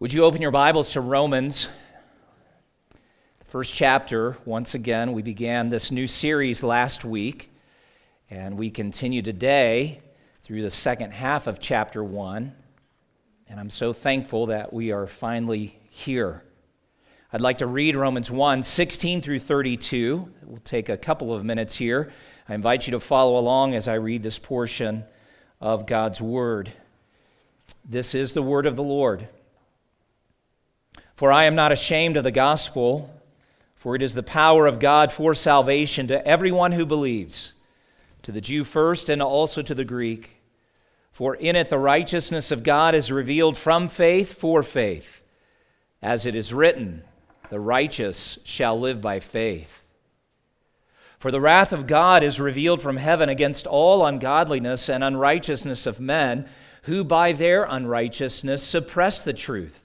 Would you open your Bibles to Romans? First chapter, once again, we began this new series last week, and we continue today through the second half of chapter 1. And I'm so thankful that we are finally here. I'd like to read Romans 1 16 through 32. We'll take a couple of minutes here. I invite you to follow along as I read this portion of God's Word. This is the Word of the Lord. For I am not ashamed of the gospel, for it is the power of God for salvation to everyone who believes, to the Jew first and also to the Greek. For in it the righteousness of God is revealed from faith for faith, as it is written, the righteous shall live by faith. For the wrath of God is revealed from heaven against all ungodliness and unrighteousness of men, who by their unrighteousness suppress the truth.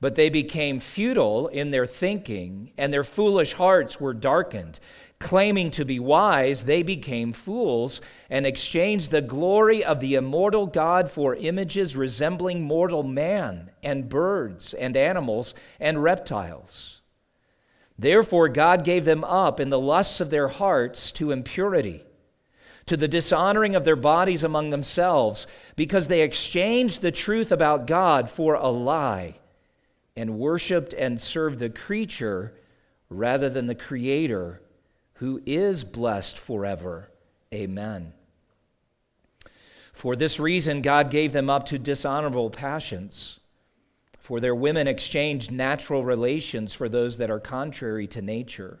but they became futile in their thinking, and their foolish hearts were darkened. Claiming to be wise, they became fools and exchanged the glory of the immortal God for images resembling mortal man, and birds, and animals, and reptiles. Therefore, God gave them up in the lusts of their hearts to impurity, to the dishonoring of their bodies among themselves, because they exchanged the truth about God for a lie and worshiped and served the creature rather than the Creator, who is blessed forever. Amen. For this reason, God gave them up to dishonorable passions. For their women exchanged natural relations for those that are contrary to nature.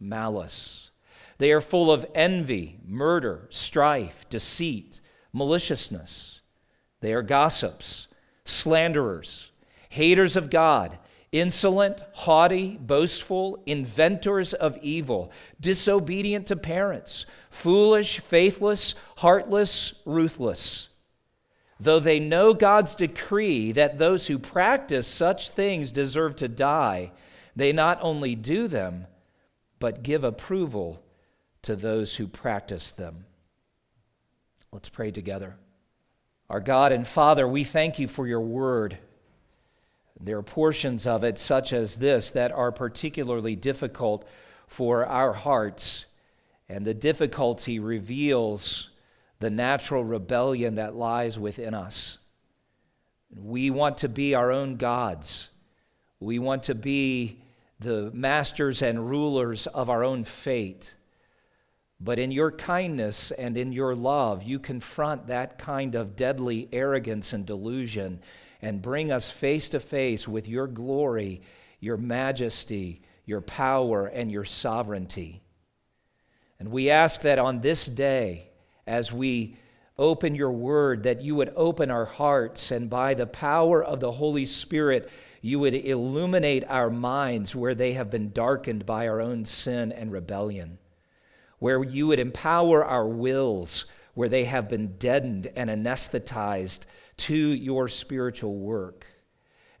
malice. They are full of envy, murder, strife, deceit, maliciousness. They are gossips, slanderers, haters of God, insolent, haughty, boastful, inventors of evil, disobedient to parents, foolish, faithless, heartless, ruthless. Though they know God's decree that those who practice such things deserve to die, they not only do them, but give approval to those who practice them. Let's pray together. Our God and Father, we thank you for your word. There are portions of it, such as this, that are particularly difficult for our hearts, and the difficulty reveals the natural rebellion that lies within us. We want to be our own gods. We want to be the masters and rulers of our own fate. But in your kindness and in your love, you confront that kind of deadly arrogance and delusion and bring us face to face with your glory, your majesty, your power, and your sovereignty. And we ask that on this day, as we open your word, that you would open our hearts and by the power of the Holy Spirit, you would illuminate our minds where they have been darkened by our own sin and rebellion, where you would empower our wills where they have been deadened and anesthetized to your spiritual work.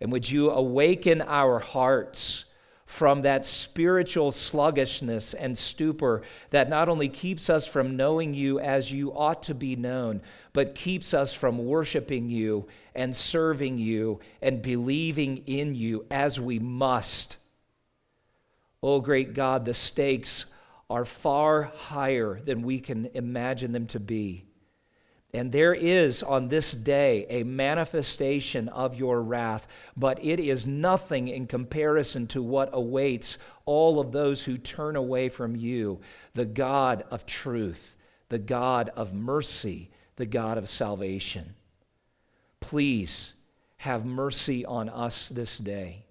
And would you awaken our hearts from that spiritual sluggishness and stupor that not only keeps us from knowing you as you ought to be known, but keeps us from worshiping you and serving you and believing in you as we must. Oh, great God, the stakes are far higher than we can imagine them to be. And there is on this day a manifestation of your wrath, but it is nothing in comparison to what awaits all of those who turn away from you, the God of truth, the God of mercy, the God of salvation. Please have mercy on us this day.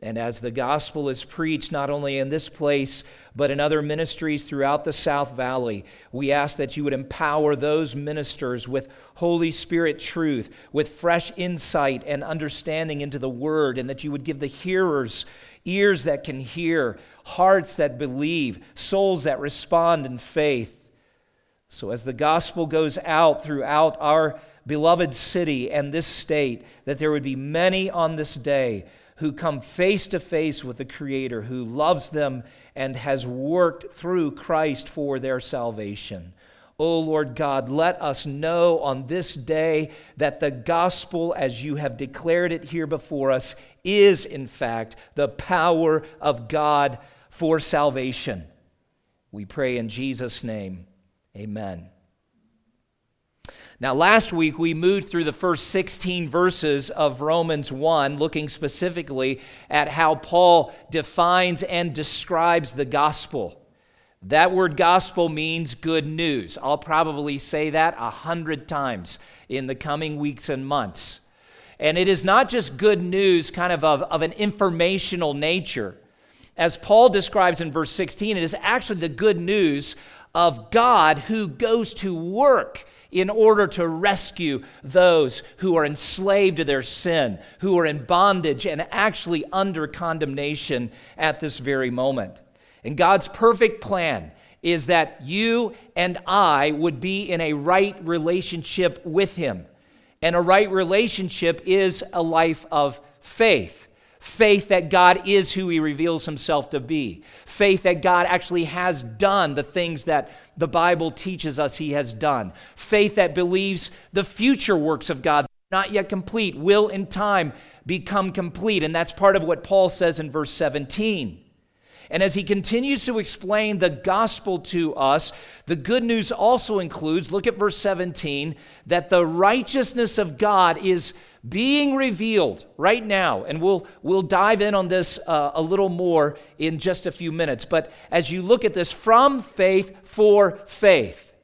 And as the gospel is preached, not only in this place, but in other ministries throughout the South Valley, we ask that you would empower those ministers with Holy Spirit truth, with fresh insight and understanding into the word, and that you would give the hearers ears that can hear, hearts that believe, souls that respond in faith. So as the gospel goes out throughout our beloved city and this state, that there would be many on this day who come face to face with the Creator who loves them and has worked through Christ for their salvation. O oh Lord God, let us know on this day that the gospel, as you have declared it here before us, is in fact the power of God for salvation. We pray in Jesus' name. Amen. Now, last week we moved through the first 16 verses of Romans 1, looking specifically at how Paul defines and describes the gospel. That word gospel means good news. I'll probably say that a hundred times in the coming weeks and months. And it is not just good news, kind of, of of an informational nature. As Paul describes in verse 16, it is actually the good news of God who goes to work in order to rescue those who are enslaved to their sin, who are in bondage and actually under condemnation at this very moment. And God's perfect plan is that you and I would be in a right relationship with Him. And a right relationship is a life of faith. Faith that God is who He reveals Himself to be. Faith that God actually has done the things that the Bible teaches us He has done. Faith that believes the future works of God, not yet complete, will in time become complete. And that's part of what Paul says in verse 17. And as he continues to explain the gospel to us, the good news also includes, look at verse 17, that the righteousness of God is being revealed right now. And we'll, we'll dive in on this uh, a little more in just a few minutes. But as you look at this, from faith for faith.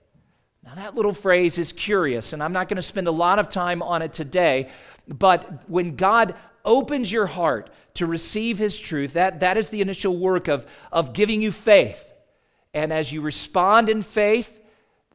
Now, that little phrase is curious, and I'm not going to spend a lot of time on it today. But when God opens your heart to receive His truth, that, that is the initial work of, of giving you faith. And as you respond in faith,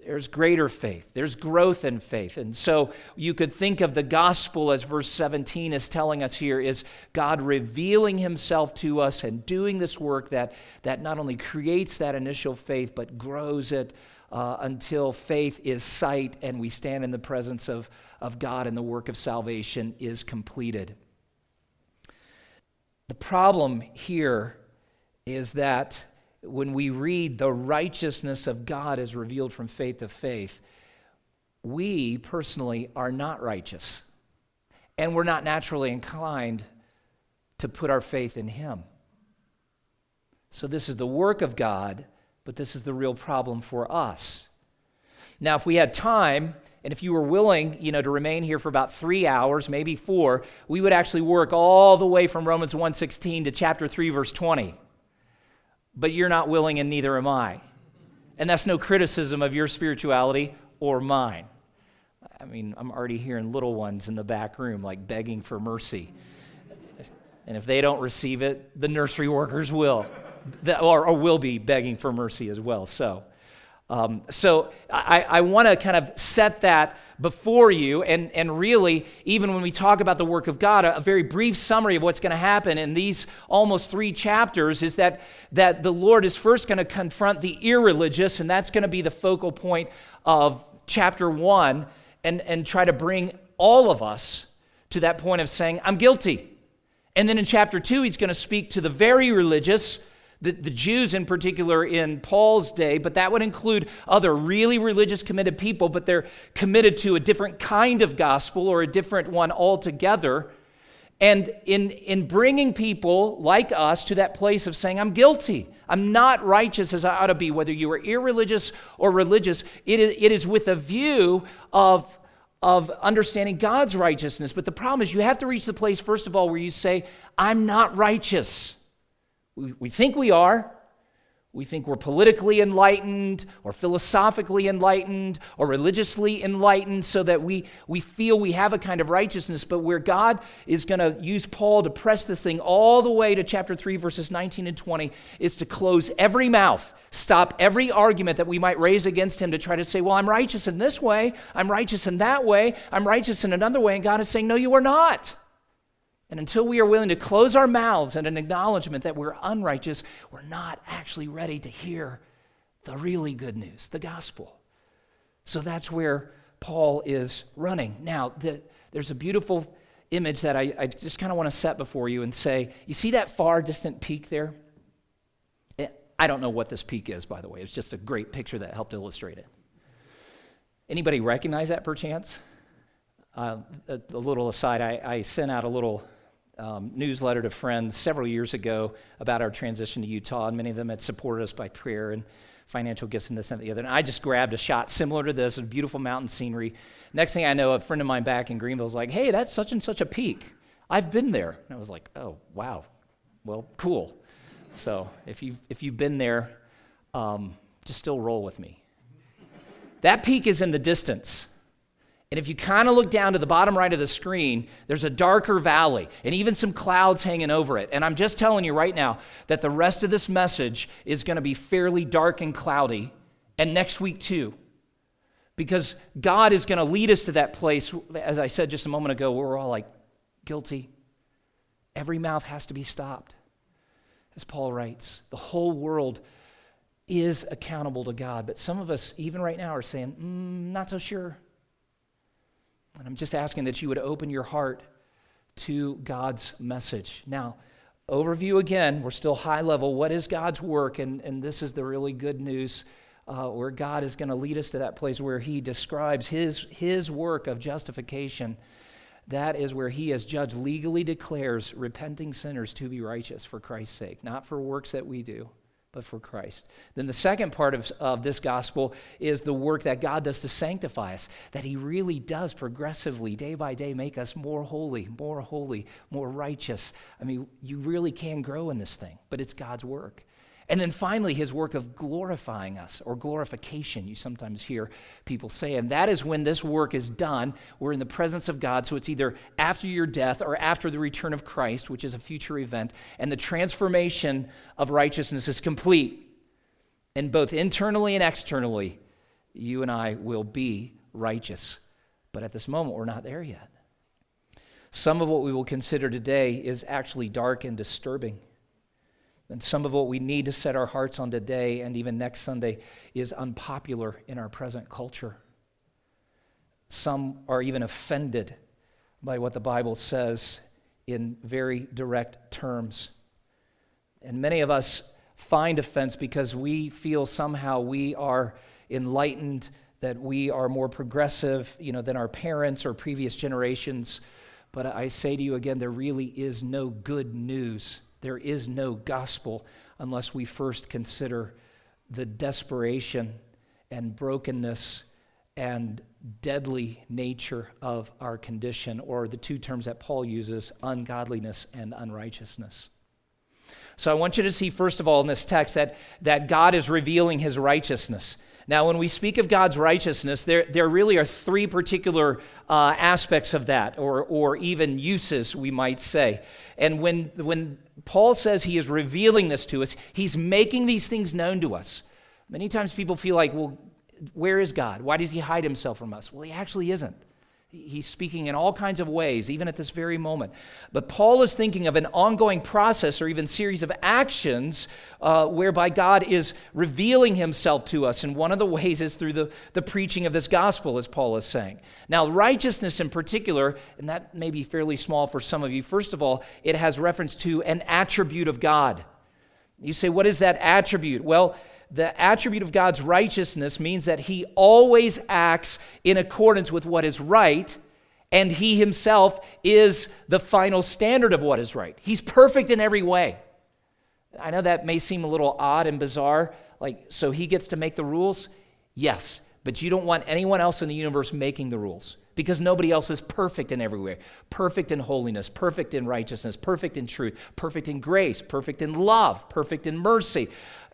there's greater faith, there's growth in faith. And so you could think of the gospel as verse 17 is telling us here is God revealing himself to us and doing this work that, that not only creates that initial faith, but grows it uh, until faith is sight and we stand in the presence of, of God and the work of salvation is completed. The problem here is that when we read the righteousness of God is revealed from faith to faith, we personally are not righteous. And we're not naturally inclined to put our faith in Him. So, this is the work of God, but this is the real problem for us. Now, if we had time, and if you were willing, you know, to remain here for about three hours, maybe four, we would actually work all the way from Romans 1.16 to chapter 3, verse 20 but you're not willing, and neither am I. And that's no criticism of your spirituality or mine. I mean, I'm already hearing little ones in the back room like begging for mercy. And if they don't receive it, the nursery workers will, or, will be begging for mercy as well. So, um, so I, I want to kind of set that before you, and, and really, even when we talk about the work of God, a, a very brief summary of what's going to happen in these almost three chapters is that, that the Lord is first going to confront the irreligious, and that's going to be the focal point of chapter one, and, and try to bring all of us to that point of saying, I'm guilty. And then in chapter two, he's going to speak to the very religious the, the Jews in particular in Paul's day, but that would include other really religious committed people, but they're committed to a different kind of gospel or a different one altogether. And in, in bringing people like us to that place of saying, I'm guilty, I'm not righteous as I ought to be, whether you are irreligious or religious, it is, it is with a view of, of understanding God's righteousness. But the problem is, you have to reach the place, first of all, where you say, I'm not righteous. We, we think we are, we think we're politically enlightened or philosophically enlightened or religiously enlightened so that we, we feel we have a kind of righteousness. But where God is going to use Paul to press this thing all the way to chapter 3, verses 19 and 20, is to close every mouth, stop every argument that we might raise against him to try to say, Well, I'm righteous in this way, I'm righteous in that way, I'm righteous in another way. And God is saying, No, you are not. And until we are willing to close our mouths in an acknowledgement that we're unrighteous, we're not actually ready to hear the really good news, the gospel. So that's where Paul is running. Now, the, there's a beautiful image that I, I just kind of want to set before you and say, you see that far distant peak there? Eh, I don't know what this peak is, by the way. It's just a great picture that helped illustrate it. Anybody recognize that perchance? Uh, a, a, little aside, I, I sent out a little um, newsletter to friends several years ago about our transition to Utah, and many of them had supported us by prayer and financial gifts and this and the other. And I just grabbed a shot similar to this, beautiful mountain scenery. Next thing I know, a friend of mine back in Greenville was like, hey, that's such and such a peak. I've been there. And I was like, oh, wow. Well, cool. So if, you've, if you've been there, um, just still roll with me. That peak is in the distance. And if you kind of look down to the bottom right of the screen, there's a darker valley and even some clouds hanging over it. And I'm just telling you right now that the rest of this message is going to be fairly dark and cloudy, and next week too. Because God is going to lead us to that place, as I said just a moment ago, where we're all like, guilty. Every mouth has to be stopped. As Paul writes, the whole world is accountable to God. But some of us, even right now, are saying, mm, not so sure. And I'm just asking that you would open your heart to God's message. Now, overview again, we're still high level. What is God's work? And, and this is the really good news uh, where God is going to lead us to that place where He describes His, his work of justification. That is where He, as judge, legally declares repenting sinners to be righteous for Christ's sake, not for works that we do but for Christ. Then the second part of, of this gospel is the work that God does to sanctify us, that He really does progressively, day by day, make us more holy, more holy, more righteous. I mean, you really can grow in this thing, but it's God's work. And then finally, his work of glorifying us, or glorification, you sometimes hear people say. And that is when this work is done. We're in the presence of God. So it's either after your death or after the return of Christ, which is a future event. And the transformation of righteousness is complete. And both internally and externally, you and I will be righteous. But at this moment, we're not there yet. Some of what we will consider today is actually dark and disturbing. And some of what we need to set our hearts on today and even next Sunday is unpopular in our present culture. Some are even offended by what the Bible says in very direct terms. And many of us find offense because we feel somehow we are enlightened, that we are more progressive, you know, than our parents or previous generations. But I say to you again, there really is no good news there is no gospel unless we first consider the desperation and brokenness and deadly nature of our condition, or the two terms that Paul uses ungodliness and unrighteousness. So I want you to see, first of all, in this text, that, that God is revealing his righteousness. Now, when we speak of God's righteousness, there, there really are three particular uh, aspects of that, or, or even uses, we might say. And when, when Paul says he is revealing this to us, he's making these things known to us. Many times people feel like, well, where is God? Why does he hide himself from us? Well, he actually isn't. He's speaking in all kinds of ways, even at this very moment. But Paul is thinking of an ongoing process or even series of actions uh, whereby God is revealing himself to us. And one of the ways is through the, the preaching of this gospel, as Paul is saying. Now, righteousness in particular, and that may be fairly small for some of you, first of all, it has reference to an attribute of God. You say, what is that attribute? Well, the attribute of God's righteousness means that he always acts in accordance with what is right And he himself is the final standard of what is right. He's perfect in every way. I know that may seem a little odd and bizarre. Like, so he gets to make the rules? Yes, but you don't want anyone else in the universe making the rules because nobody else is perfect in every way perfect in holiness, perfect in righteousness, perfect in truth, perfect in grace, perfect in love, perfect in mercy.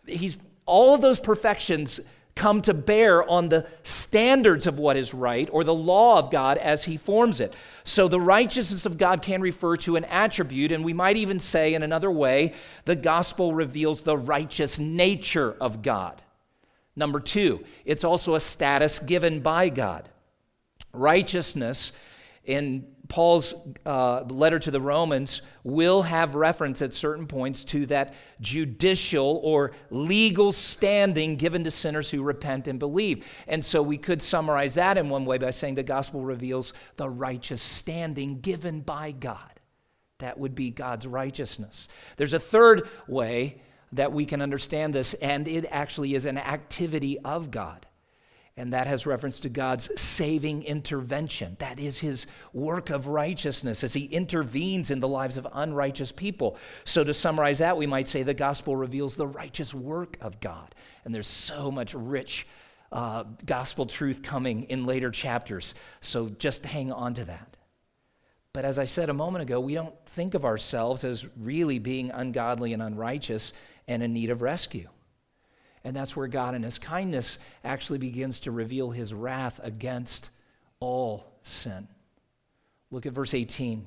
He's all of those perfections come to bear on the standards of what is right or the law of God as he forms it. So the righteousness of God can refer to an attribute, and we might even say in another way, the gospel reveals the righteous nature of God. Number two, it's also a status given by God. Righteousness in Paul's uh, letter to the Romans will have reference at certain points to that judicial or legal standing given to sinners who repent and believe. And so we could summarize that in one way by saying the gospel reveals the righteous standing given by God. That would be God's righteousness. There's a third way that we can understand this, and it actually is an activity of God. And that has reference to God's saving intervention. That is his work of righteousness as he intervenes in the lives of unrighteous people. So, to summarize that, we might say the gospel reveals the righteous work of God. And there's so much rich uh, gospel truth coming in later chapters. So, just hang on to that. But as I said a moment ago, we don't think of ourselves as really being ungodly and unrighteous and in need of rescue. And that's where God, in His kindness, actually begins to reveal His wrath against all sin. Look at verse 18.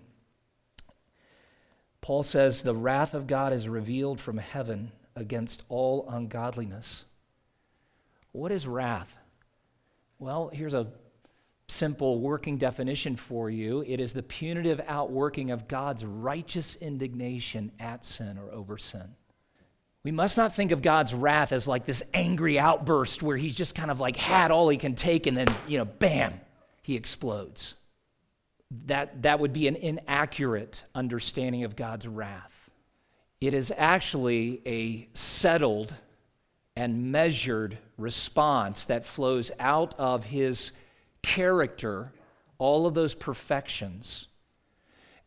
Paul says, The wrath of God is revealed from heaven against all ungodliness. What is wrath? Well, here's a simple working definition for you it is the punitive outworking of God's righteous indignation at sin or over sin. We must not think of God's wrath as like this angry outburst where he's just kind of like had all he can take and then, you know, bam, he explodes. That, that would be an inaccurate understanding of God's wrath. It is actually a settled and measured response that flows out of his character, all of those perfections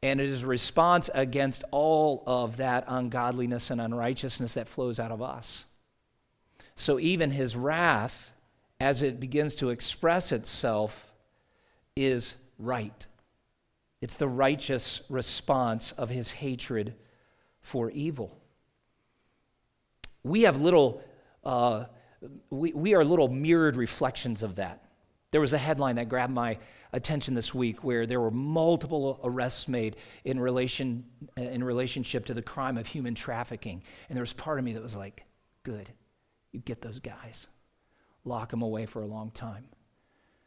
and it is a response against all of that ungodliness and unrighteousness that flows out of us. So even his wrath, as it begins to express itself, is right. It's the righteous response of his hatred for evil. We have little, uh, we, we are little mirrored reflections of that. There was a headline that grabbed my attention this week where there were multiple arrests made in, relation, in relationship to the crime of human trafficking. And there was part of me that was like, good, you get those guys, lock them away for a long time.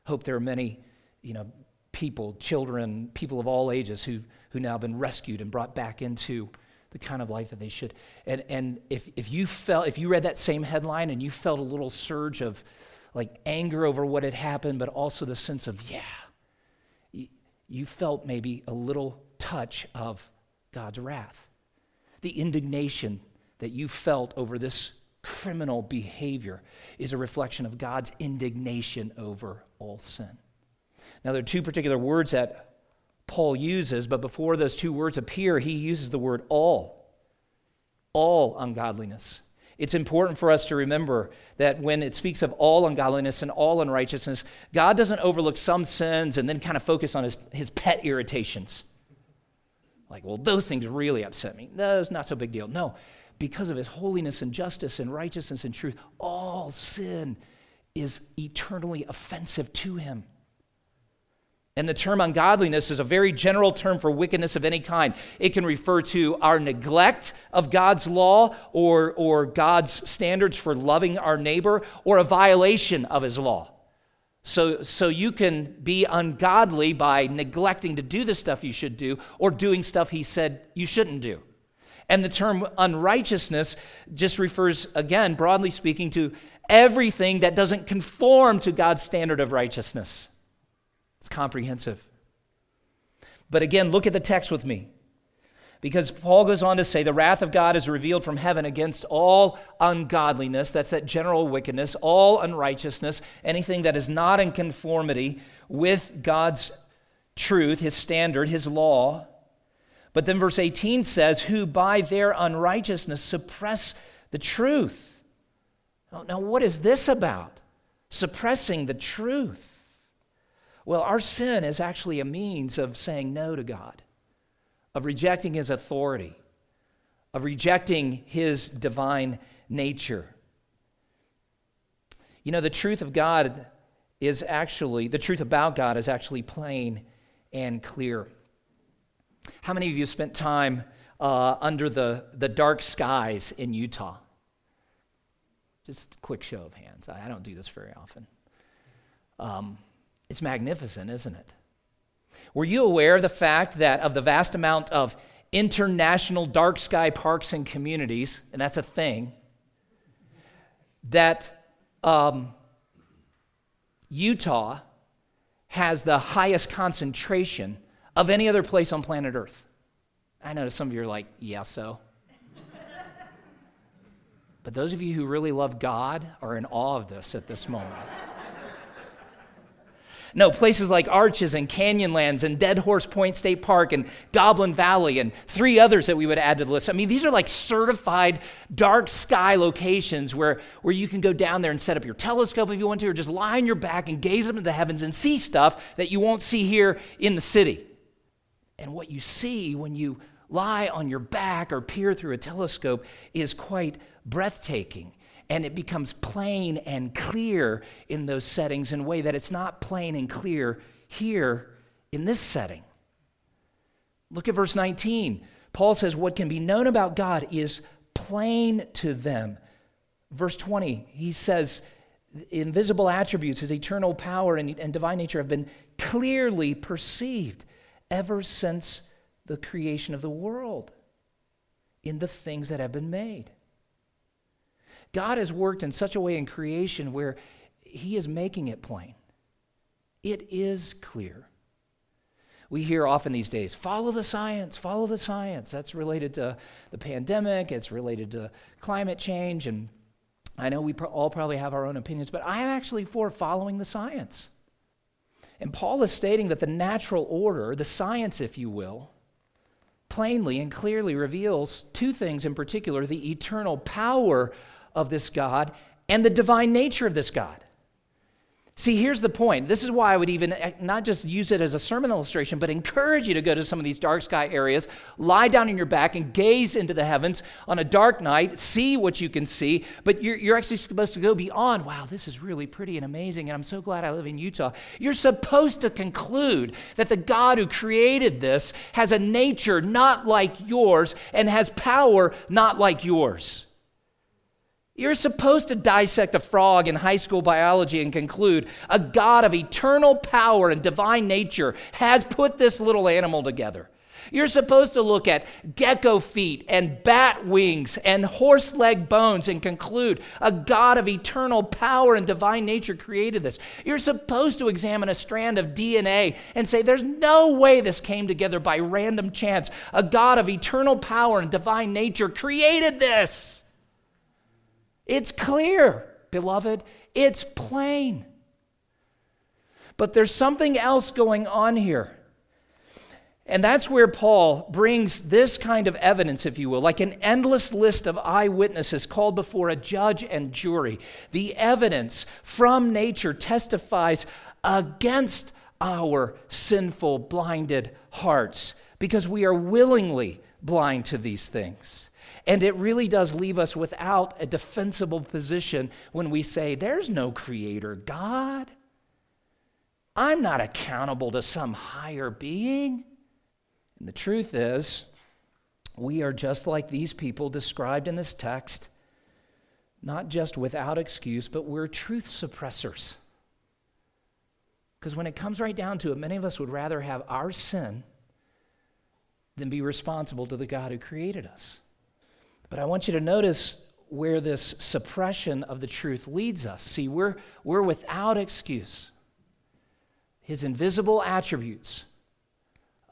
Hope there are many, you know, people, children, people of all ages who, who now have been rescued and brought back into the kind of life that they should. And, and if, if you felt, if you read that same headline and you felt a little surge of, like anger over what had happened, but also the sense of, yeah, you felt maybe a little touch of God's wrath. The indignation that you felt over this criminal behavior is a reflection of God's indignation over all sin. Now, there are two particular words that Paul uses, but before those two words appear, he uses the word all. All ungodliness. It's important for us to remember that when it speaks of all ungodliness and all unrighteousness, God doesn't overlook some sins and then kind of focus on his, his pet irritations. Like, well, those things really upset me. That's not so big deal. No, because of his holiness and justice and righteousness and truth, all sin is eternally offensive to him. And the term ungodliness is a very general term for wickedness of any kind. It can refer to our neglect of God's law or, or God's standards for loving our neighbor or a violation of his law. So, so you can be ungodly by neglecting to do the stuff you should do or doing stuff he said you shouldn't do. And the term unrighteousness just refers, again, broadly speaking, to everything that doesn't conform to God's standard of righteousness. It's comprehensive. But again, look at the text with me. Because Paul goes on to say, the wrath of God is revealed from heaven against all ungodliness, that's that general wickedness, all unrighteousness, anything that is not in conformity with God's truth, his standard, his law. But then verse 18 says, who by their unrighteousness suppress the truth. Now, what is this about? Suppressing the truth. Well, our sin is actually a means of saying no to God, of rejecting his authority, of rejecting his divine nature. You know, the truth of God is actually, the truth about God is actually plain and clear. How many of you spent time uh, under the, the dark skies in Utah? Just a quick show of hands. I, I don't do this very often. Um, it's magnificent, isn't it? Were you aware of the fact that of the vast amount of international dark sky parks and communities, and that's a thing, that um, Utah has the highest concentration of any other place on planet Earth. I know some of you are like, yeah, so. but those of you who really love God are in awe of this at this moment. No, places like Arches and Canyonlands and Dead Horse Point State Park and Goblin Valley and three others that we would add to the list. I mean, these are like certified dark sky locations where, where you can go down there and set up your telescope if you want to, or just lie on your back and gaze up into the heavens and see stuff that you won't see here in the city. And what you see when you lie on your back or peer through a telescope is quite breathtaking and it becomes plain and clear in those settings in a way that it's not plain and clear here in this setting. Look at verse 19. Paul says, What can be known about God is plain to them. Verse 20, he says, Invisible attributes, his eternal power and, and divine nature have been clearly perceived ever since the creation of the world in the things that have been made. God has worked in such a way in creation where He is making it plain. It is clear. We hear often these days, follow the science, follow the science. That's related to the pandemic, it's related to climate change, and I know we all probably have our own opinions, but I'm actually for following the science. And Paul is stating that the natural order, the science, if you will, plainly and clearly reveals two things in particular the eternal power of this God and the divine nature of this God. See, here's the point. This is why I would even eh, not just use it as a sermon illustration, but encourage you to go to some of these dark sky areas, lie down on your back, and gaze into the heavens on a dark night, see what you can see. But you're, you're actually supposed to go beyond, wow, this is really pretty and amazing, and I'm so glad I live in Utah. You're supposed to conclude that the God who created this has a nature not like yours and has power not like yours. You're supposed to dissect a frog in high school biology and conclude a God of eternal power and divine nature has put this little animal together. You're supposed to look at gecko feet and bat wings and horse leg bones and conclude a God of eternal power and divine nature created this. You're supposed to examine a strand of DNA and say, there's no way this came together by random chance. A God of eternal power and divine nature created this. It's clear, beloved. It's plain. But there's something else going on here. And that's where Paul brings this kind of evidence, if you will, like an endless list of eyewitnesses called before a judge and jury. The evidence from nature testifies against our sinful, blinded hearts because we are willingly blind to these things. And it really does leave us without a defensible position when we say, There's no creator God. I'm not accountable to some higher being. And the truth is, we are just like these people described in this text, not just without excuse, but we're truth suppressors. Because when it comes right down to it, many of us would rather have our sin than be responsible to the God who created us. But I want you to notice where this suppression of the truth leads us. See, we're, we're without excuse. His invisible attributes,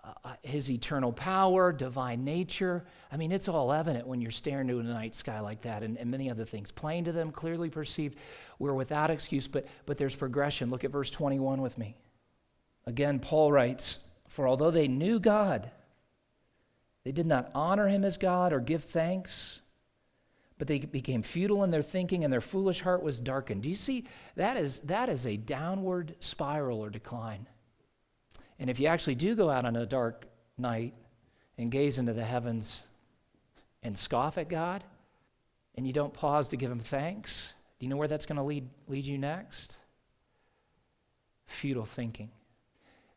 uh, uh, his eternal power, divine nature. I mean, it's all evident when you're staring into the night sky like that, and, and many other things. Plain to them, clearly perceived. We're without excuse, but, but there's progression. Look at verse 21 with me. Again, Paul writes, For although they knew God, they did not honor him as God or give thanks, but they became futile in their thinking and their foolish heart was darkened. Do you see? That is, that is a downward spiral or decline. And if you actually do go out on a dark night and gaze into the heavens and scoff at God, and you don't pause to give him thanks, do you know where that's going to lead, lead you next? Futile thinking.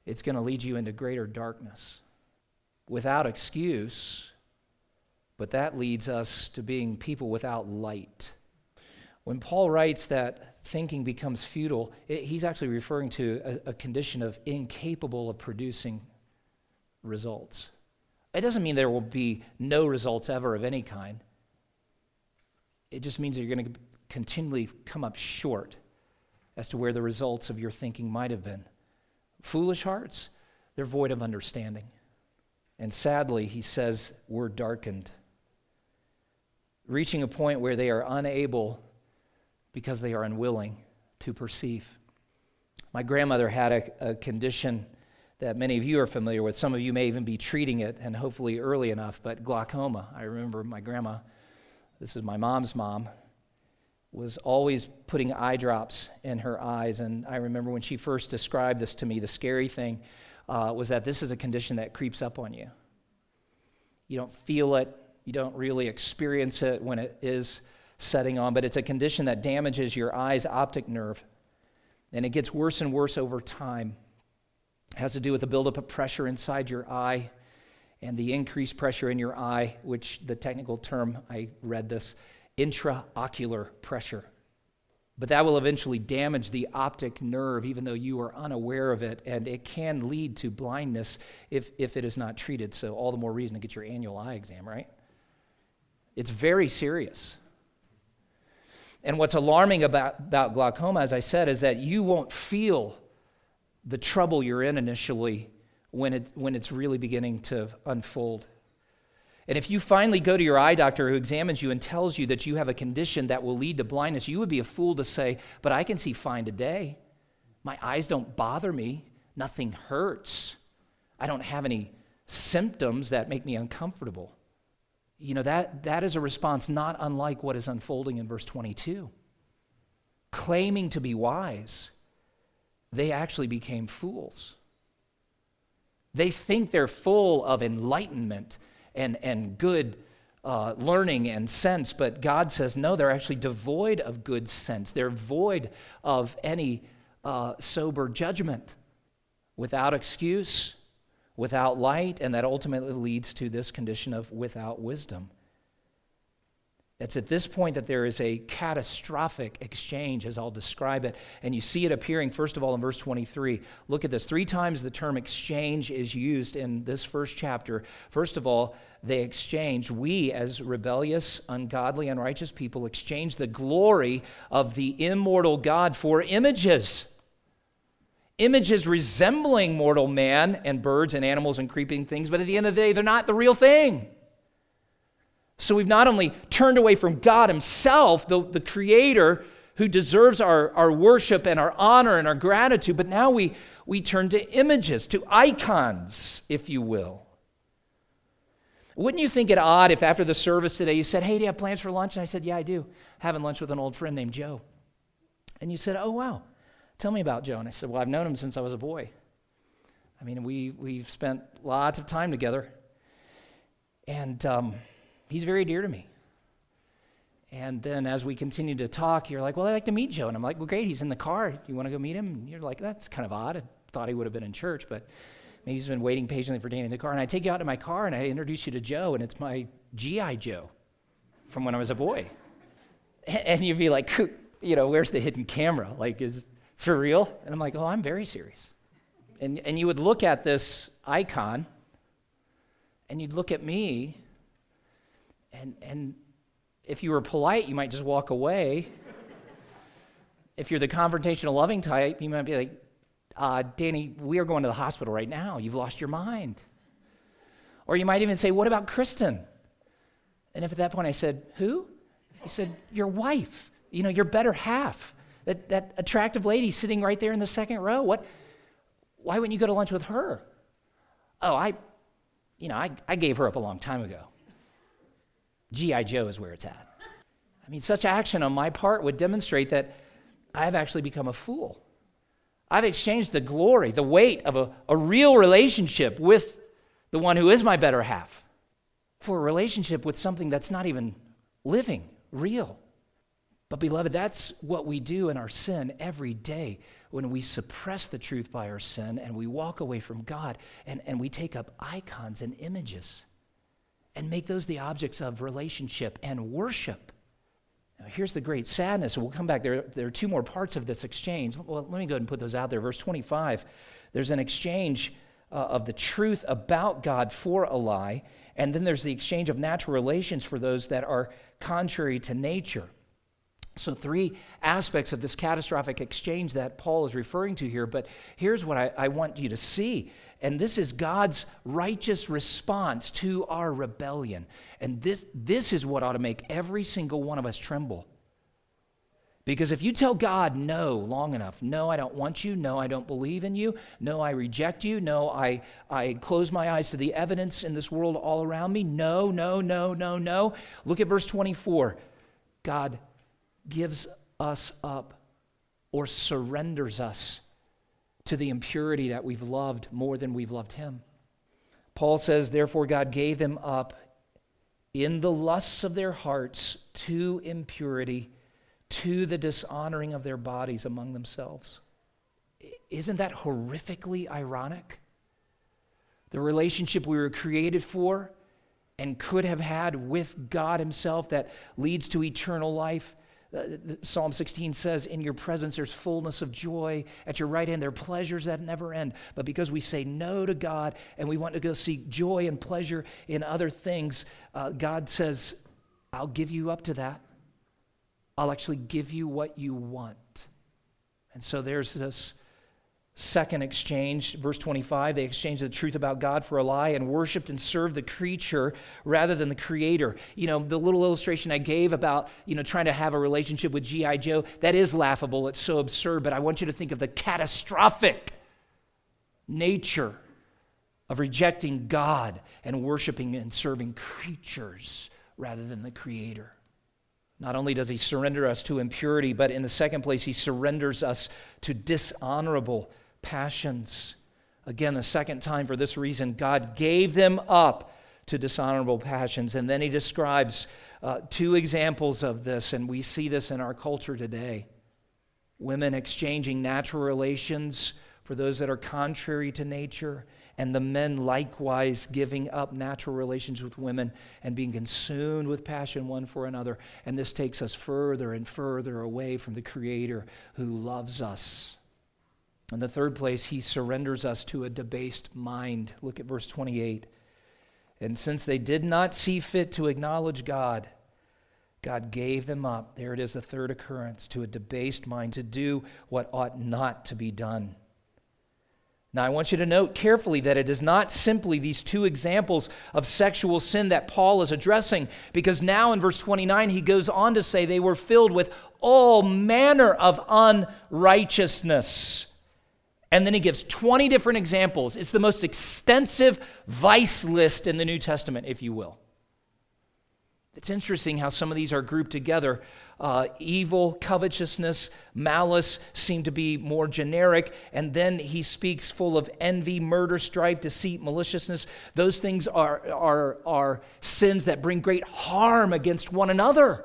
It's going to lead you into greater darkness without excuse, but that leads us to being people without light. When Paul writes that thinking becomes futile, it, he's actually referring to a, a condition of incapable of producing results. It doesn't mean there will be no results ever of any kind. It just means that you're going to continually come up short as to where the results of your thinking might have been. Foolish hearts, they're void of understanding. And sadly, he says, we're darkened, reaching a point where they are unable, because they are unwilling, to perceive. My grandmother had a, a condition that many of you are familiar with. Some of you may even be treating it, and hopefully early enough, but glaucoma. I remember my grandma, this is my mom's mom, was always putting eye drops in her eyes. And I remember when she first described this to me, the scary thing uh, was that this is a condition that creeps up on you. You don't feel it, you don't really experience it when it is setting on, but it's a condition that damages your eye's optic nerve. And it gets worse and worse over time. It has to do with the buildup of pressure inside your eye and the increased pressure in your eye, which the technical term, I read this, intraocular pressure. But that will eventually damage the optic nerve, even though you are unaware of it, and it can lead to blindness if, if it is not treated. So, all the more reason to get your annual eye exam, right? It's very serious. And what's alarming about, about glaucoma, as I said, is that you won't feel the trouble you're in initially when, it, when it's really beginning to unfold. And if you finally go to your eye doctor who examines you and tells you that you have a condition that will lead to blindness, you would be a fool to say, But I can see fine today. My eyes don't bother me. Nothing hurts. I don't have any symptoms that make me uncomfortable. You know, that, that is a response not unlike what is unfolding in verse 22. Claiming to be wise, they actually became fools. They think they're full of enlightenment and, and good uh, learning and sense, but God says, no, they're actually devoid of good sense. They're void of any uh, sober judgment, without excuse, without light, and that ultimately leads to this condition of without wisdom. It's at this point that there is a catastrophic exchange, as I'll describe it. And you see it appearing, first of all, in verse 23. Look at this. Three times the term exchange is used in this first chapter. First of all, they exchange, we as rebellious, ungodly, unrighteous people, exchange the glory of the immortal God for images. Images resembling mortal man and birds and animals and creeping things, but at the end of the day, they're not the real thing. So we've not only turned away from God Himself, the, the Creator, who deserves our, our worship and our honor and our gratitude, but now we, we turn to images, to icons, if you will. Wouldn't you think it odd if after the service today you said, Hey, do you have plans for lunch? And I said, Yeah, I do. Having lunch with an old friend named Joe. And you said, Oh, wow. Tell me about Joe. And I said, Well, I've known him since I was a boy. I mean, we, we've spent lots of time together. And um, he's very dear to me. And then as we continue to talk, you're like, well, I'd like to meet Joe. And I'm like, well, great, he's in the car. You want to go meet him? And you're like, that's kind of odd. I thought he would have been in church, but maybe he's been waiting patiently for Danny in the car. And I take you out to my car and I introduce you to Joe, and it's my G.I. Joe from when I was a boy. And you'd be like, you know, where's the hidden camera? Like, is for real? And I'm like, oh, I'm very serious. And, and you would look at this icon and you'd look at me and, and if you were polite, you might just walk away. if you're the confrontational, loving type, you might be like, uh, Danny, we are going to the hospital right now. You've lost your mind. Or you might even say, What about Kristen? And if at that point I said, Who? He said, Your wife, you know, your better half, that, that attractive lady sitting right there in the second row. What, why wouldn't you go to lunch with her? oh, I, you know, I, I gave her up a long time ago. G.I. Joe is where it's at. I mean, such action on my part would demonstrate that I've actually become a fool. I've exchanged the glory, the weight of a, a real relationship with the one who is my better half for a relationship with something that's not even living, real. But, beloved, that's what we do in our sin every day when we suppress the truth by our sin and we walk away from God and, and we take up icons and images and make those the objects of relationship and worship. Now, here's the great sadness, we'll come back. There, there are two more parts of this exchange. Well, let me go ahead and put those out there. Verse 25 there's an exchange uh, of the truth about God for a lie, and then there's the exchange of natural relations for those that are contrary to nature. So, three aspects of this catastrophic exchange that Paul is referring to here, but here's what I, I, want you to see. And this is God's righteous response to our rebellion. And this, this is what ought to make every single one of us tremble. Because if you tell God no long enough, no, I don't want you, no, I don't believe in you, no, I reject you, no, I, I close my eyes to the evidence in this world all around me, no, no, no, no, no. Look at verse 24. God gives us up or surrenders us to the impurity that we've loved more than we've loved Him. Paul says, Therefore, God gave them up in the lusts of their hearts to impurity, to the dishonoring of their bodies among themselves. Isn't that horrifically ironic? The relationship we were created for and could have had with God Himself that leads to eternal life Psalm 16 says, In your presence there's fullness of joy. At your right hand there are pleasures that never end. But because we say no to God and we want to go seek joy and pleasure in other things, uh, God says, I'll give you up to that. I'll actually give you what you want. And so there's this Second exchange, verse 25, they exchanged the truth about God for a lie and worshiped and served the creature rather than the creator. You know, the little illustration I gave about, you know, trying to have a relationship with G.I. Joe, that is laughable. It's so absurd, but I want you to think of the catastrophic nature of rejecting God and worshiping and serving creatures rather than the creator. Not only does he surrender us to impurity, but in the second place, he surrenders us to dishonorable passions. Again, the second time for this reason, God gave them up to dishonorable passions. And then he describes uh, two examples of this, and we see this in our culture today women exchanging natural relations for those that are contrary to nature, and the men likewise giving up natural relations with women and being consumed with passion one for another. And this takes us further and further away from the Creator who loves us in the third place, he surrenders us to a debased mind. Look at verse 28. And since they did not see fit to acknowledge God, God gave them up. There it is, a third occurrence, to a debased mind, to do what ought not to be done. Now, I want you to note carefully that it is not simply these two examples of sexual sin that Paul is addressing, because now in verse 29, he goes on to say they were filled with all manner of unrighteousness. And then he gives 20 different examples. It's the most extensive vice list in the New Testament, if you will. It's interesting how some of these are grouped together. Uh, evil, covetousness, malice seem to be more generic. And then he speaks full of envy, murder, strife, deceit, maliciousness. Those things are, are, are sins that bring great harm against one another.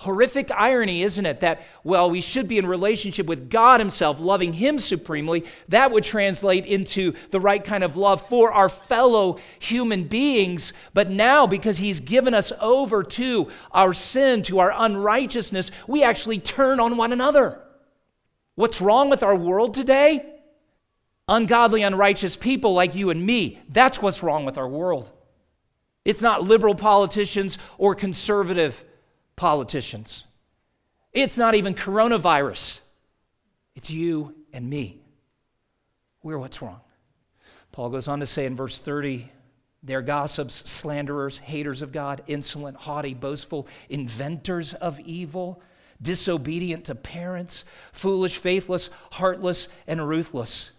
Horrific irony, isn't it? That, well, we should be in relationship with God Himself, loving Him supremely. That would translate into the right kind of love for our fellow human beings. But now, because He's given us over to our sin, to our unrighteousness, we actually turn on one another. What's wrong with our world today? Ungodly, unrighteous people like you and me. That's what's wrong with our world. It's not liberal politicians or conservative politicians. It's not even coronavirus, it's you and me. We're what's wrong. Paul goes on to say in verse 30 they're gossips, slanderers, haters of God, insolent, haughty, boastful, inventors of evil, disobedient to parents, foolish, faithless, heartless, and ruthless.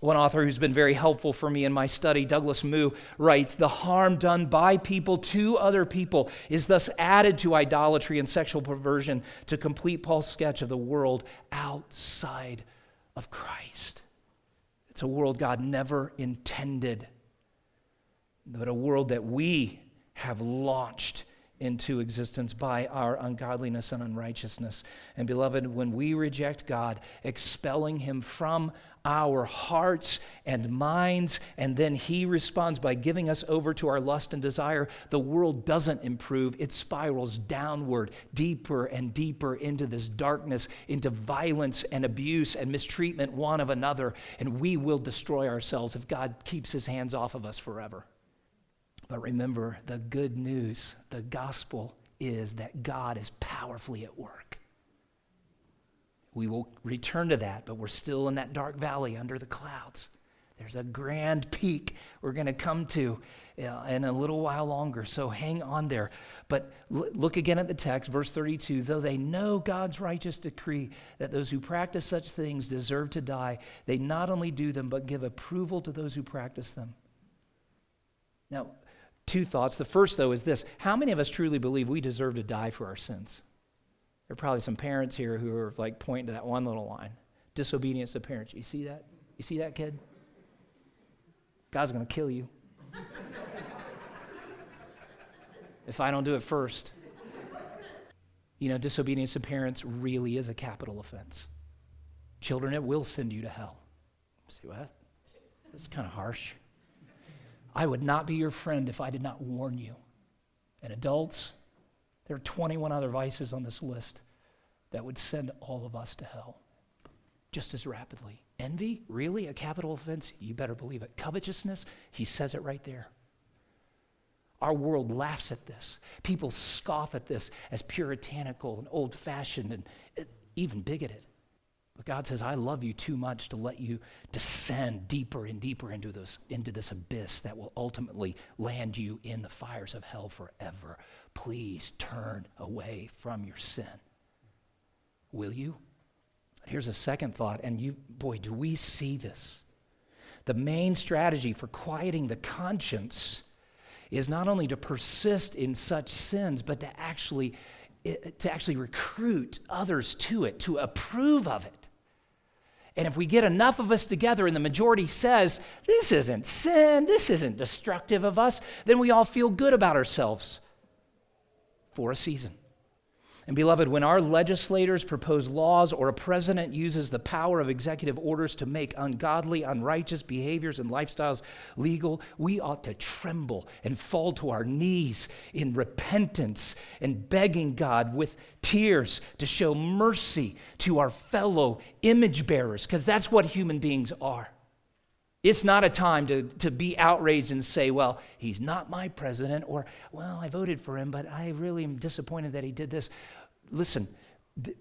One author who's been very helpful for me in my study, Douglas Moo, writes The harm done by people to other people is thus added to idolatry and sexual perversion to complete Paul's sketch of the world outside of Christ. It's a world God never intended, but a world that we have launched into existence by our ungodliness and unrighteousness. And beloved, when we reject God, expelling Him from our hearts and minds, and then He responds by giving us over to our lust and desire, the world doesn't improve. It spirals downward, deeper and deeper into this darkness, into violence and abuse and mistreatment one of another, and we will destroy ourselves if God keeps His hands off of us forever. But remember, the good news, the gospel, is that God is powerfully at work. We will return to that, but we're still in that dark valley under the clouds. There's a grand peak we're going to come to uh, in a little while longer, so hang on there. But look again at the text, verse 32. Though they know God's righteous decree that those who practice such things deserve to die, they not only do them, but give approval to those who practice them. Now, two thoughts. The first, though, is this How many of us truly believe we deserve to die for our sins? There are probably some parents here who are like pointing to that one little line disobedience to parents. You see that? You see that, kid? God's going to kill you. if I don't do it first. You know, disobedience to parents really is a capital offense. Children, it will send you to hell. See what? It's kind of harsh. I would not be your friend if I did not warn you. And adults, there are 21 other vices on this list that would send all of us to hell just as rapidly. Envy, really? A capital offense? You better believe it. Covetousness, he says it right there. Our world laughs at this. People scoff at this as puritanical and old fashioned and uh, even bigoted. But God says, I love you too much to let you descend deeper and deeper into this, into this abyss that will ultimately land you in the fires of hell forever. Please turn away from your sin. Will you? Here's a second thought, and you, boy, do we see this. The main strategy for quieting the conscience is not only to persist in such sins, but to actually eh, to actually recruit others to it, to approve of it. And if we get enough of us together and the majority says, this isn't sin, this isn't destructive of us, then we all feel good about ourselves for a season. And beloved, when our legislators propose laws or a president uses the power of executive orders to make ungodly, unrighteous behaviors and lifestyles legal, we ought to tremble and fall to our knees in repentance and begging God with tears to show mercy to our fellow image bearers, because that's what human beings are. It's not a time to, to be outraged and say, well, he's not my president, or, well, I voted for him, but I really am disappointed that he did this. Listen, th-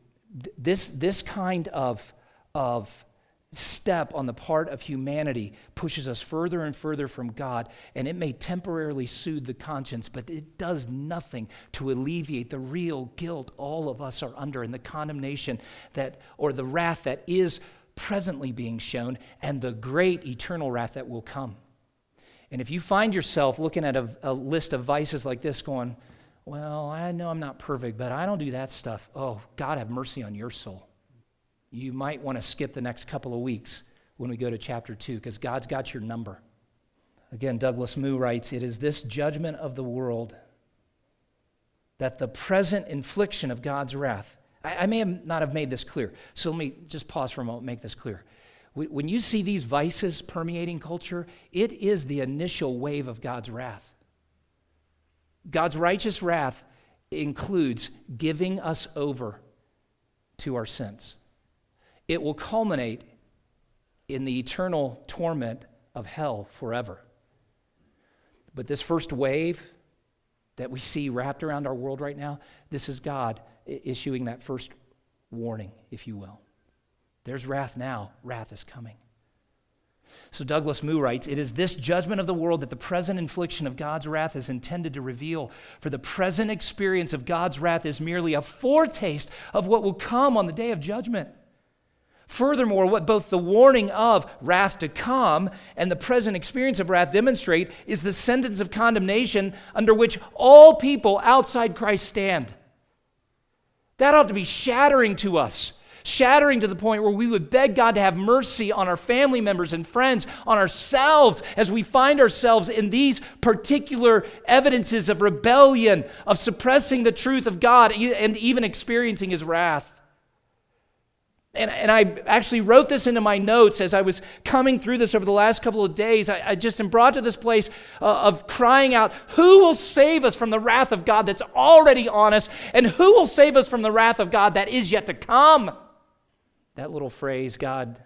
this, this kind of, of step on the part of humanity pushes us further and further from God, and it may temporarily soothe the conscience, but it does nothing to alleviate the real guilt all of us are under and the condemnation that, or the wrath that is presently being shown, and the great eternal wrath that will come. And if you find yourself looking at a, a list of vices like this, going, Well, I know I'm not perfect, but I don't do that stuff. Oh, God have mercy on your soul. You might want to skip the next couple of weeks when we go to chapter 2, because God's got your number. Again, Douglas Moo writes It is this judgment of the world that the present infliction of God's wrath I, I may have not have made this clear. So let me just pause for a moment make this clear. When you see these vices permeating culture, it is the initial wave of God's wrath. God's righteous wrath includes giving us over to our sins. It will culminate in the eternal torment of hell forever. But this first wave that we see wrapped around our world right now, this is God issuing that first warning, if you will. There's wrath now, wrath is coming. So Douglas Moo writes It is this judgment of the world that the present infliction of God's wrath is intended to reveal. For the present experience of God's wrath is merely a foretaste of what will come on the day of judgment. Furthermore, what both the warning of wrath to come and the present experience of wrath demonstrate is the sentence of condemnation under which all people outside Christ stand. That ought to be shattering to us, shattering to the point where we would beg God to have mercy on our family members and friends, on ourselves, as we find ourselves in these particular evidences of rebellion, of suppressing the truth of God, and even experiencing His wrath. And, and I actually wrote this into my notes as I was coming through this over the last couple of days. I, I just am brought to this place uh, of crying out, Who will save us from the wrath of God that's already on us? And who will save us from the wrath of God that is yet to come? That little phrase, God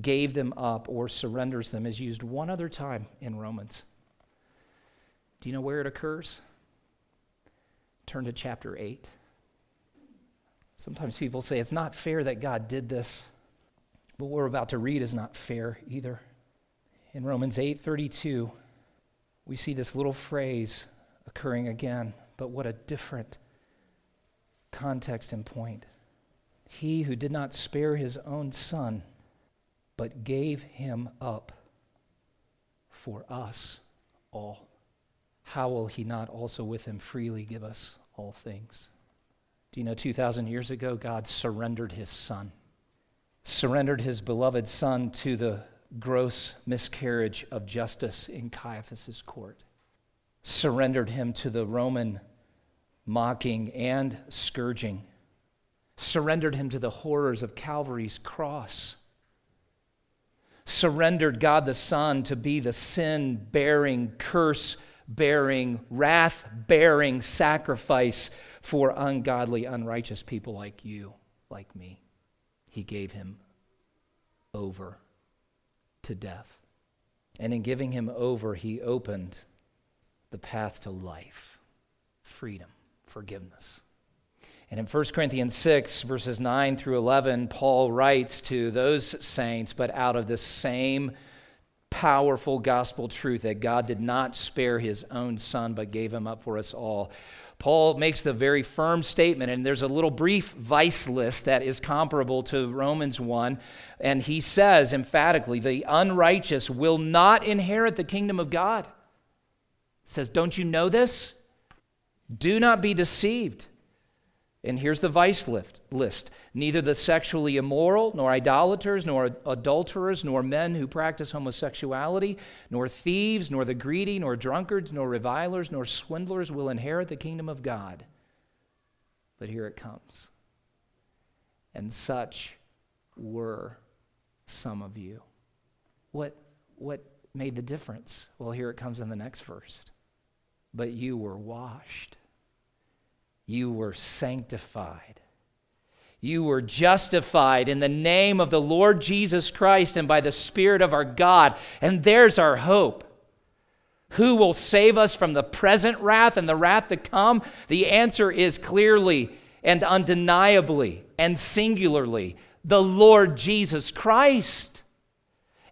gave them up or surrenders them, is used one other time in Romans. Do you know where it occurs? Turn to chapter 8. Sometimes people say it's not fair that God did this, but what we're about to read is not fair either. In Romans 8:32, we see this little phrase occurring again, but what a different context and point. He who did not spare his own son, but gave him up for us all. How will he not also with him freely give us all things? Do you know 2,000 years ago, God surrendered his son, surrendered his beloved son to the gross miscarriage of justice in Caiaphas' court, surrendered him to the Roman mocking and scourging, surrendered him to the horrors of Calvary's cross surrendered God the Son to be the sin bearing, curse bearing, wrath bearing sacrifice for ungodly, unrighteous people like you, like me. He gave him over to death. And in giving him over, he opened the path to life, freedom, forgiveness. And in 1 Corinthians 6, verses 9 through 11, Paul writes to those saints, but out of the same powerful gospel truth that God did not spare his own son, but gave him up for us all. Paul makes the very firm statement, and there's a little brief vice list that is comparable to Romans 1. And he says emphatically, the unrighteous will not inherit the kingdom of God. He says, Don't you know this? Do not be deceived. And here's the vice list neither the sexually immoral, nor idolaters, nor adulterers, nor men who practice homosexuality, nor thieves, nor the greedy, nor drunkards, nor revilers, nor swindlers will inherit the kingdom of God. But here it comes. And such were some of you. What, what made the difference? Well, here it comes in the next verse. But you were washed you were sanctified. You were justified in the name of the Lord Jesus Christ and by the Spirit of our God. And there's our hope. Who will save us from the present wrath and the wrath to come? The answer is clearly and undeniably and singularly the Lord Jesus Christ.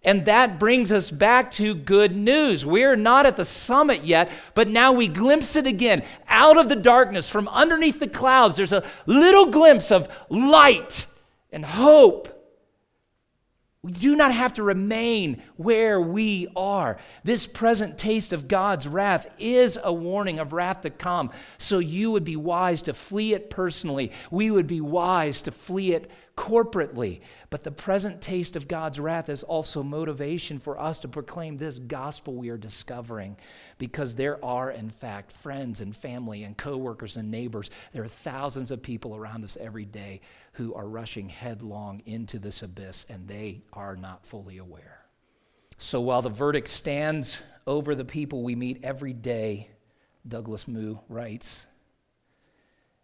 And that brings us back to good news. We're not at the summit yet, but now we glimpse it again. Out of the darkness, from underneath the clouds, there's a little glimpse of light and hope. We do not have to remain where we are. This present taste of God's wrath is a warning of wrath to come. So you would be wise to flee it personally. We would be wise to flee it corporately. But the present taste of God's wrath is also motivation for us to proclaim this gospel we are discovering because there are, in fact, friends and family and coworkers and neighbors. There are thousands of people around us every day who are rushing headlong into this abyss and they are not fully aware. So while the verdict stands over the people we meet every day, Douglas Moo writes,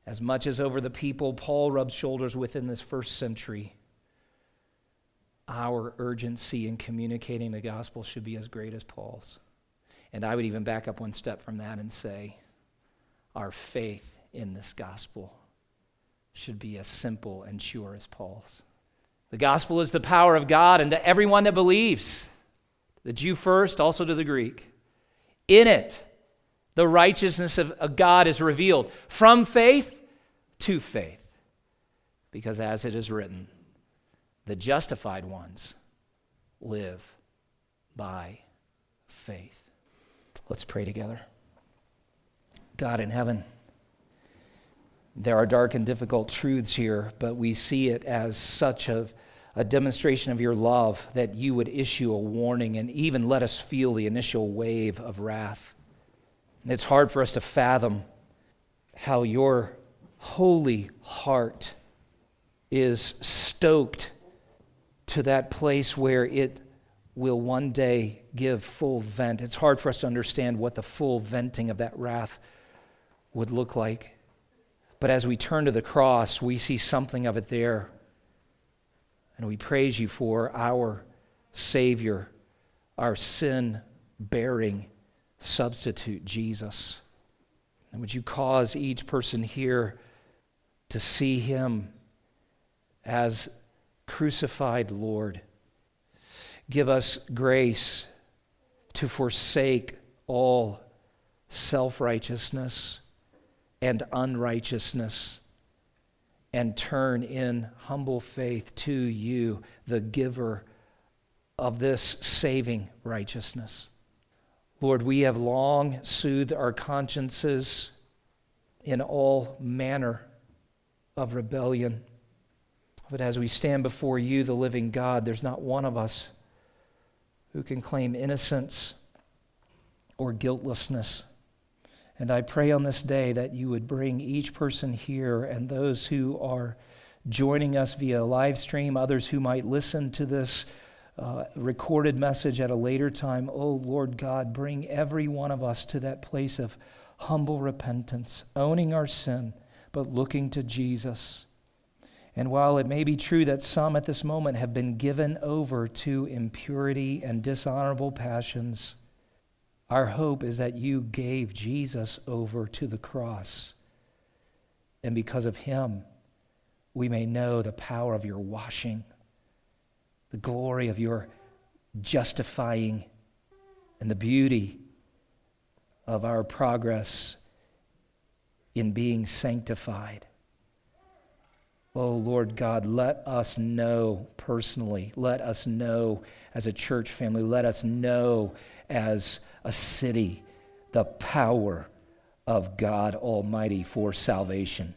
as much as over the people Paul rubs shoulders with in this first century, our urgency in communicating the gospel should be as great as Paul's. And I would even back up one step from that and say, our faith in this gospel should be as simple and sure as Paul's. The gospel is the power of God and to everyone that believes, the Jew first, also to the Greek. In it, the righteousness of God is revealed from faith to faith. Because as it is written, The justified ones live by faith. Let's pray together. God in heaven, there are dark and difficult truths here, but we see it as such a, a demonstration of your love that you would issue a warning and even let us feel the initial wave of wrath. It's hard for us to fathom how your holy heart is stoked to that place where it will one day give full vent. It's hard for us to understand what the full venting of that wrath would look like. But as we turn to the cross, we see something of it there. And we praise you for our Savior, our sin bearing substitute, Jesus. And would you cause each person here to see him as crucified Lord? Give us grace to forsake all self righteousness and unrighteousness and turn in humble faith to you, the giver of this saving righteousness. Lord, we have long soothed our consciences in all manner of rebellion. But as we stand before you, the living God, there's not one of us who can claim innocence or guiltlessness. And I pray on this day that you would bring each person here and those who are joining us via live stream, others who might listen to this uh, recorded message at a later time. Oh, Lord God, bring every one of us to that place of humble repentance, owning our sin, but looking to Jesus. And while it may be true that some at this moment have been given over to impurity and dishonorable passions, our hope is that you gave Jesus over to the cross. And because of him, we may know the power of your washing the glory of your justifying and the beauty of our progress in being sanctified. Oh, Lord God, let us know personally, let us know as a church family, let us know as a city the power of God Almighty for salvation.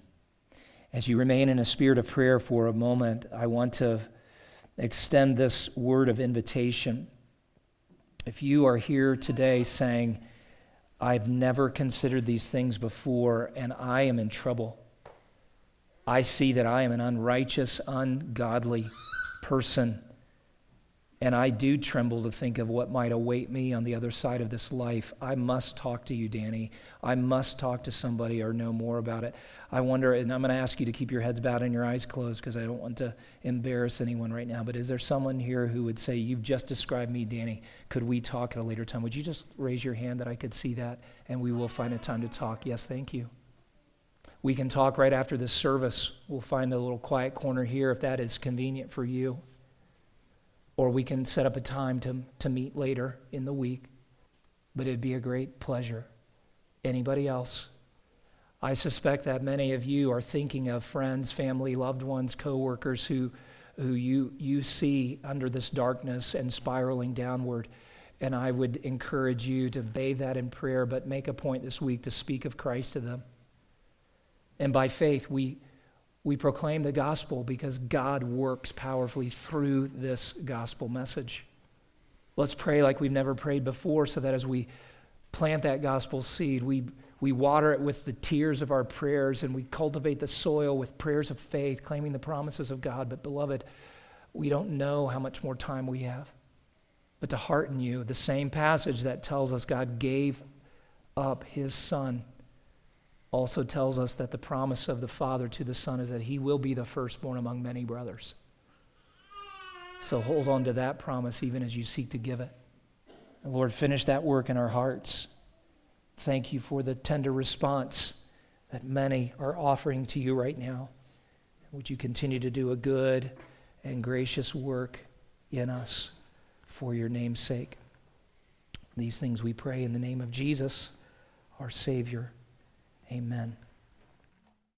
As you remain in a spirit of prayer for a moment, I want to extend this word of invitation. If you are here today saying, I've never considered these things before and I am in trouble, I see that I am an unrighteous, ungodly person and I do tremble to think of what might await me on the other side of this life. I must talk to you, Danny. I must talk to somebody or know more about it. I wonder, and I'm going to ask you to keep your heads bowed and your eyes closed because I don't want to embarrass anyone right now. But is there someone here who would say, You've just described me, Danny? Could we talk at a later time? Would you just raise your hand that I could see that and we will find a time to talk? Yes, thank you. We can talk right after this service. We'll find a little quiet corner here if that is convenient for you or we can set up a time to, to meet later in the week. But it'd be a great pleasure. Anybody else? I suspect that many of you are thinking of friends, family, loved ones, coworkers who, who you, you see under this darkness and spiraling downward. And I would encourage you to bathe that in prayer, but make a point this week to speak of Christ to them. And by faith, we, we proclaim the gospel because God works powerfully through this gospel message. Let's pray like we've never prayed before so that as we plant that gospel seed, we, we water it with the tears of our prayers and we cultivate the soil with prayers of faith, claiming the promises of God. But, beloved, we don't know how much more time we have. But to hearten you, the same passage that tells us God gave up his son also tells us that the promise of the Father to the Son is that he will be the firstborn among many brothers. So hold on to that promise even as you seek to give it. And Lord, finish that work in our hearts. Thank you for the tender response that many are offering to you right now. Would you continue to do a good and gracious work in us for your name's sake? These things we pray in the name of Jesus, our Savior. Amen.